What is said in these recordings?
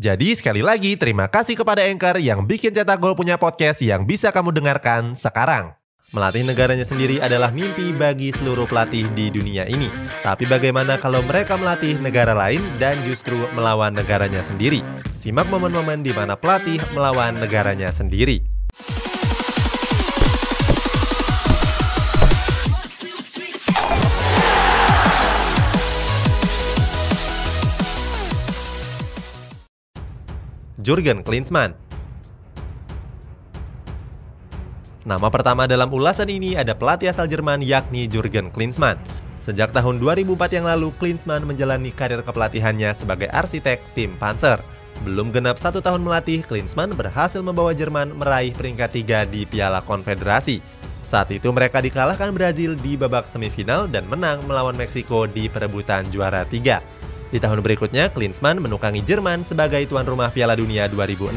Jadi sekali lagi terima kasih kepada Anchor yang bikin Cetak Gol punya podcast yang bisa kamu dengarkan sekarang. Melatih negaranya sendiri adalah mimpi bagi seluruh pelatih di dunia ini. Tapi bagaimana kalau mereka melatih negara lain dan justru melawan negaranya sendiri? Simak momen-momen di mana pelatih melawan negaranya sendiri. Jurgen Klinsmann. Nama pertama dalam ulasan ini ada pelatih asal Jerman yakni Jurgen Klinsmann. Sejak tahun 2004 yang lalu, Klinsmann menjalani karir kepelatihannya sebagai arsitek tim Panzer. Belum genap satu tahun melatih, Klinsmann berhasil membawa Jerman meraih peringkat tiga di Piala Konfederasi. Saat itu mereka dikalahkan Brazil di babak semifinal dan menang melawan Meksiko di perebutan juara tiga. Di tahun berikutnya, Klinsmann menukangi Jerman sebagai tuan rumah Piala Dunia 2006.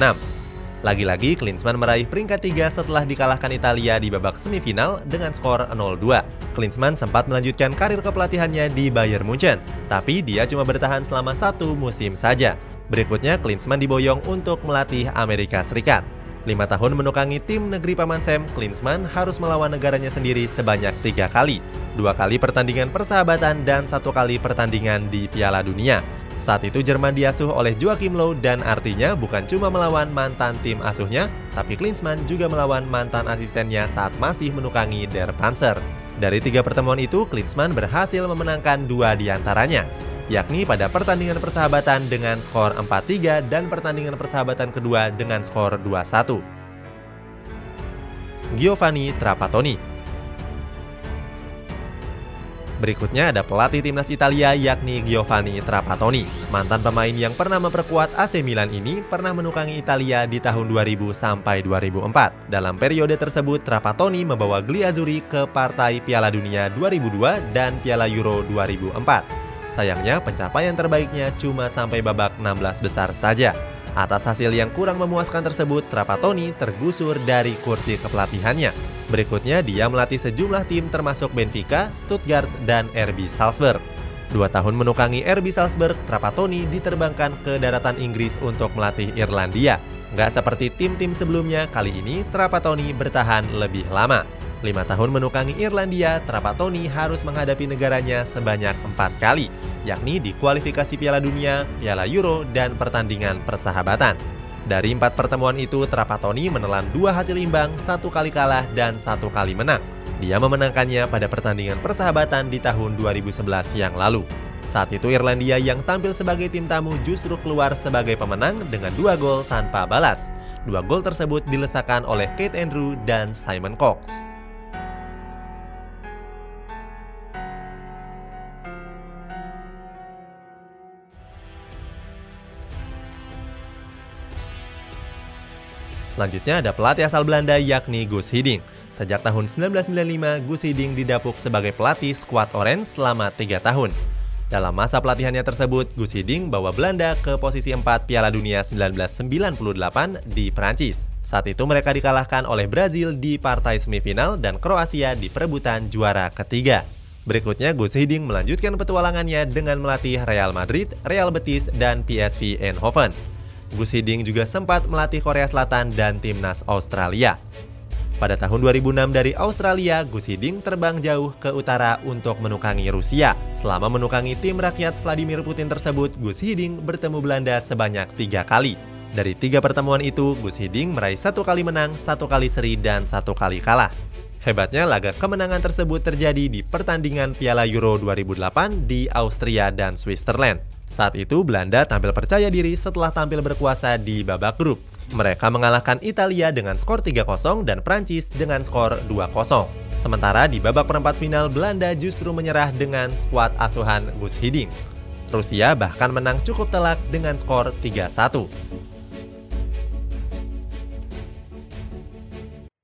Lagi-lagi, Klinsmann meraih peringkat tiga setelah dikalahkan Italia di babak semifinal dengan skor 0-2. Klinsmann sempat melanjutkan karir kepelatihannya di Bayern Munchen, tapi dia cuma bertahan selama satu musim saja. Berikutnya, Klinsmann diboyong untuk melatih Amerika Serikat. Lima tahun menukangi tim negeri Paman Sam, Klinsmann harus melawan negaranya sendiri sebanyak tiga kali. Dua kali pertandingan persahabatan dan satu kali pertandingan di Piala Dunia. Saat itu Jerman diasuh oleh Joachim Low dan artinya bukan cuma melawan mantan tim asuhnya, tapi Klinsmann juga melawan mantan asistennya saat masih menukangi Der Panzer. Dari tiga pertemuan itu, Klinsmann berhasil memenangkan dua di antaranya yakni pada pertandingan persahabatan dengan skor 4-3 dan pertandingan persahabatan kedua dengan skor 2-1. Giovanni Trapattoni Berikutnya ada pelatih timnas Italia yakni Giovanni Trapattoni. Mantan pemain yang pernah memperkuat AC Milan ini pernah menukangi Italia di tahun 2000 sampai 2004. Dalam periode tersebut Trapattoni membawa Gliazzurri ke partai Piala Dunia 2002 dan Piala Euro 2004. Sayangnya pencapaian terbaiknya cuma sampai babak 16 besar saja. Atas hasil yang kurang memuaskan tersebut, Trapattoni tergusur dari kursi kepelatihannya. Berikutnya dia melatih sejumlah tim termasuk Benfica, Stuttgart, dan RB Salzburg. Dua tahun menukangi RB Salzburg, Trapattoni diterbangkan ke daratan Inggris untuk melatih Irlandia. Nggak seperti tim-tim sebelumnya, kali ini Trapattoni bertahan lebih lama. Lima tahun menukangi Irlandia, Trapattoni harus menghadapi negaranya sebanyak empat kali, yakni di kualifikasi Piala Dunia, Piala Euro, dan pertandingan persahabatan. Dari empat pertemuan itu, Trapattoni menelan dua hasil imbang, satu kali kalah, dan satu kali menang. Dia memenangkannya pada pertandingan persahabatan di tahun 2011 yang lalu. Saat itu Irlandia yang tampil sebagai tim tamu justru keluar sebagai pemenang dengan dua gol tanpa balas. Dua gol tersebut dilesakan oleh Kate Andrew dan Simon Cox. Selanjutnya ada pelatih asal Belanda yakni Gus Hiddink. Sejak tahun 1995, Gus Hiddink didapuk sebagai pelatih skuad Orange selama 3 tahun. Dalam masa pelatihannya tersebut, Gus Hiddink bawa Belanda ke posisi 4 Piala Dunia 1998 di Prancis. Saat itu mereka dikalahkan oleh Brazil di partai semifinal dan Kroasia di perebutan juara ketiga. Berikutnya, Gus Hiddink melanjutkan petualangannya dengan melatih Real Madrid, Real Betis, dan PSV Eindhoven. Gus Hiddink juga sempat melatih Korea Selatan dan timnas Australia. Pada tahun 2006 dari Australia, Gus Hiddink terbang jauh ke utara untuk menukangi Rusia. Selama menukangi tim rakyat Vladimir Putin tersebut, Gus Hiddink bertemu Belanda sebanyak tiga kali. Dari tiga pertemuan itu, Gus Hiddink meraih satu kali menang, satu kali seri, dan satu kali kalah. Hebatnya, laga kemenangan tersebut terjadi di pertandingan Piala Euro 2008 di Austria dan Switzerland. Saat itu Belanda tampil percaya diri setelah tampil berkuasa di babak grup. Mereka mengalahkan Italia dengan skor 3-0 dan Prancis dengan skor 2-0. Sementara di babak perempat final Belanda justru menyerah dengan skuad asuhan Gus Hiddink. Rusia bahkan menang cukup telak dengan skor 3-1.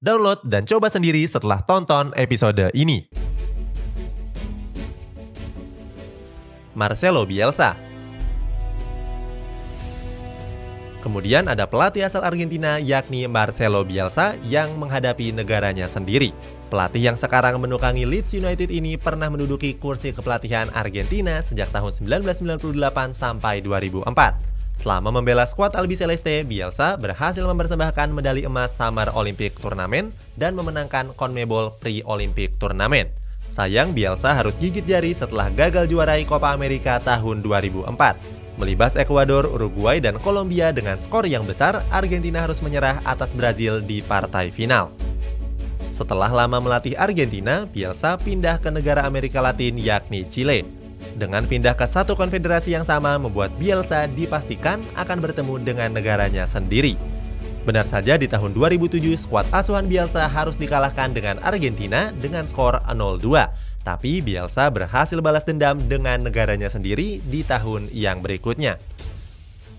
Download dan coba sendiri setelah tonton episode ini. Marcelo Bielsa Kemudian ada pelatih asal Argentina yakni Marcelo Bielsa yang menghadapi negaranya sendiri. Pelatih yang sekarang menukangi Leeds United ini pernah menduduki kursi kepelatihan Argentina sejak tahun 1998 sampai 2004. Selama membela skuad Albi Celeste, Bielsa berhasil mempersembahkan medali emas Summer Olympic Turnamen dan memenangkan CONMEBOL Pre-Olympic Turnamen. Sayang Bielsa harus gigit jari setelah gagal juarai Copa America tahun 2004. Melibas Ekuador, Uruguay, dan Kolombia dengan skor yang besar, Argentina harus menyerah atas Brazil di partai final. Setelah lama melatih Argentina, Bielsa pindah ke negara Amerika Latin yakni Chile. Dengan pindah ke satu konfederasi yang sama membuat Bielsa dipastikan akan bertemu dengan negaranya sendiri. Benar saja di tahun 2007 skuad asuhan Bielsa harus dikalahkan dengan Argentina dengan skor 0-2. Tapi Bielsa berhasil balas dendam dengan negaranya sendiri di tahun yang berikutnya.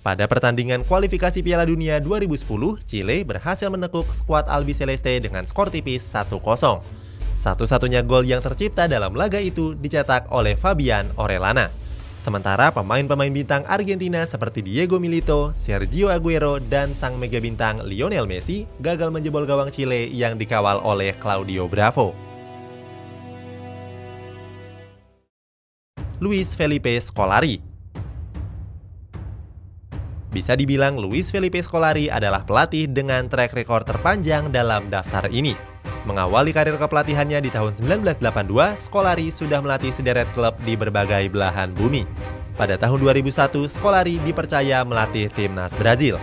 Pada pertandingan kualifikasi Piala Dunia 2010, Chile berhasil menekuk skuad Albi Celeste dengan skor tipis 1-0. Satu-satunya gol yang tercipta dalam laga itu dicetak oleh Fabian Orellana. Sementara pemain-pemain bintang Argentina seperti Diego Milito, Sergio Aguero, dan sang mega bintang Lionel Messi gagal menjebol gawang Chile yang dikawal oleh Claudio Bravo. Luis Felipe Scolari Bisa dibilang Luis Felipe Scolari adalah pelatih dengan track record terpanjang dalam daftar ini. Mengawali karir kepelatihannya di tahun 1982, Scolari sudah melatih sederet klub di berbagai belahan bumi. Pada tahun 2001, Scolari dipercaya melatih timnas Brazil.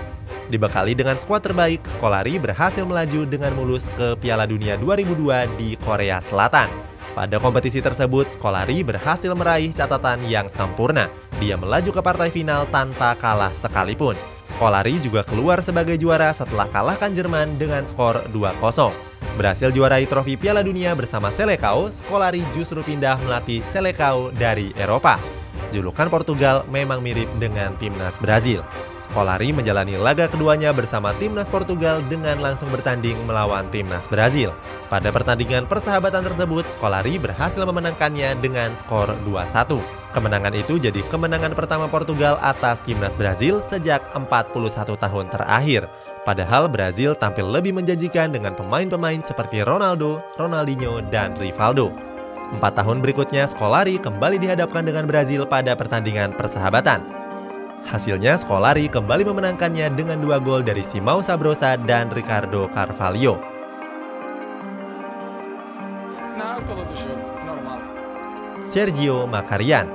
Dibekali dengan skuad terbaik, Scolari berhasil melaju dengan mulus ke Piala Dunia 2002 di Korea Selatan. Pada kompetisi tersebut, Scolari berhasil meraih catatan yang sempurna. Dia melaju ke partai final tanpa kalah sekalipun. Scolari juga keluar sebagai juara setelah kalahkan Jerman dengan skor 2-0. Berhasil juarai trofi Piala Dunia bersama Selecao, Scolari justru pindah melatih Selecao dari Eropa. Julukan Portugal memang mirip dengan timnas Brazil. Scolari menjalani laga keduanya bersama timnas Portugal dengan langsung bertanding melawan timnas Brazil. Pada pertandingan persahabatan tersebut, Scolari berhasil memenangkannya dengan skor 2-1. Kemenangan itu jadi kemenangan pertama Portugal atas timnas Brazil sejak 41 tahun terakhir. Padahal Brazil tampil lebih menjanjikan dengan pemain-pemain seperti Ronaldo, Ronaldinho, dan Rivaldo. Empat tahun berikutnya, Scolari kembali dihadapkan dengan Brazil pada pertandingan persahabatan. Hasilnya, Scolari kembali memenangkannya dengan dua gol dari Simão Sabrosa dan Ricardo Carvalho. Sergio Macarian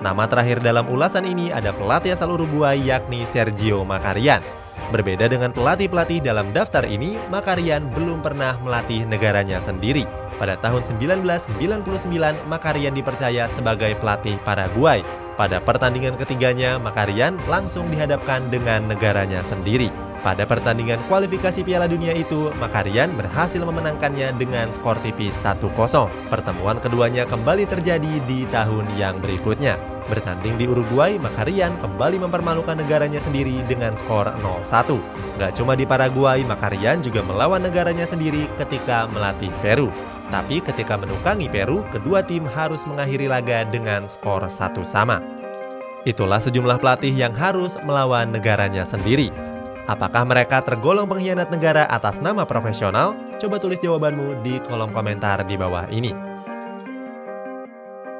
Nama terakhir dalam ulasan ini ada pelatih asal Uruguay yakni Sergio Macarian. Berbeda dengan pelatih-pelatih dalam daftar ini, Macarian belum pernah melatih negaranya sendiri. Pada tahun 1999, Macarian dipercaya sebagai pelatih Paraguay. Pada pertandingan ketiganya, Macarian langsung dihadapkan dengan negaranya sendiri. Pada pertandingan kualifikasi Piala Dunia itu, Makarian berhasil memenangkannya dengan skor tipis 1-0. Pertemuan keduanya kembali terjadi di tahun yang berikutnya. Bertanding di Uruguay, Makarian kembali mempermalukan negaranya sendiri dengan skor 0-1. Gak cuma di Paraguay, Makarian juga melawan negaranya sendiri ketika melatih Peru. Tapi ketika menukangi Peru, kedua tim harus mengakhiri laga dengan skor satu sama. Itulah sejumlah pelatih yang harus melawan negaranya sendiri. Apakah mereka tergolong pengkhianat negara atas nama profesional? Coba tulis jawabanmu di kolom komentar di bawah ini.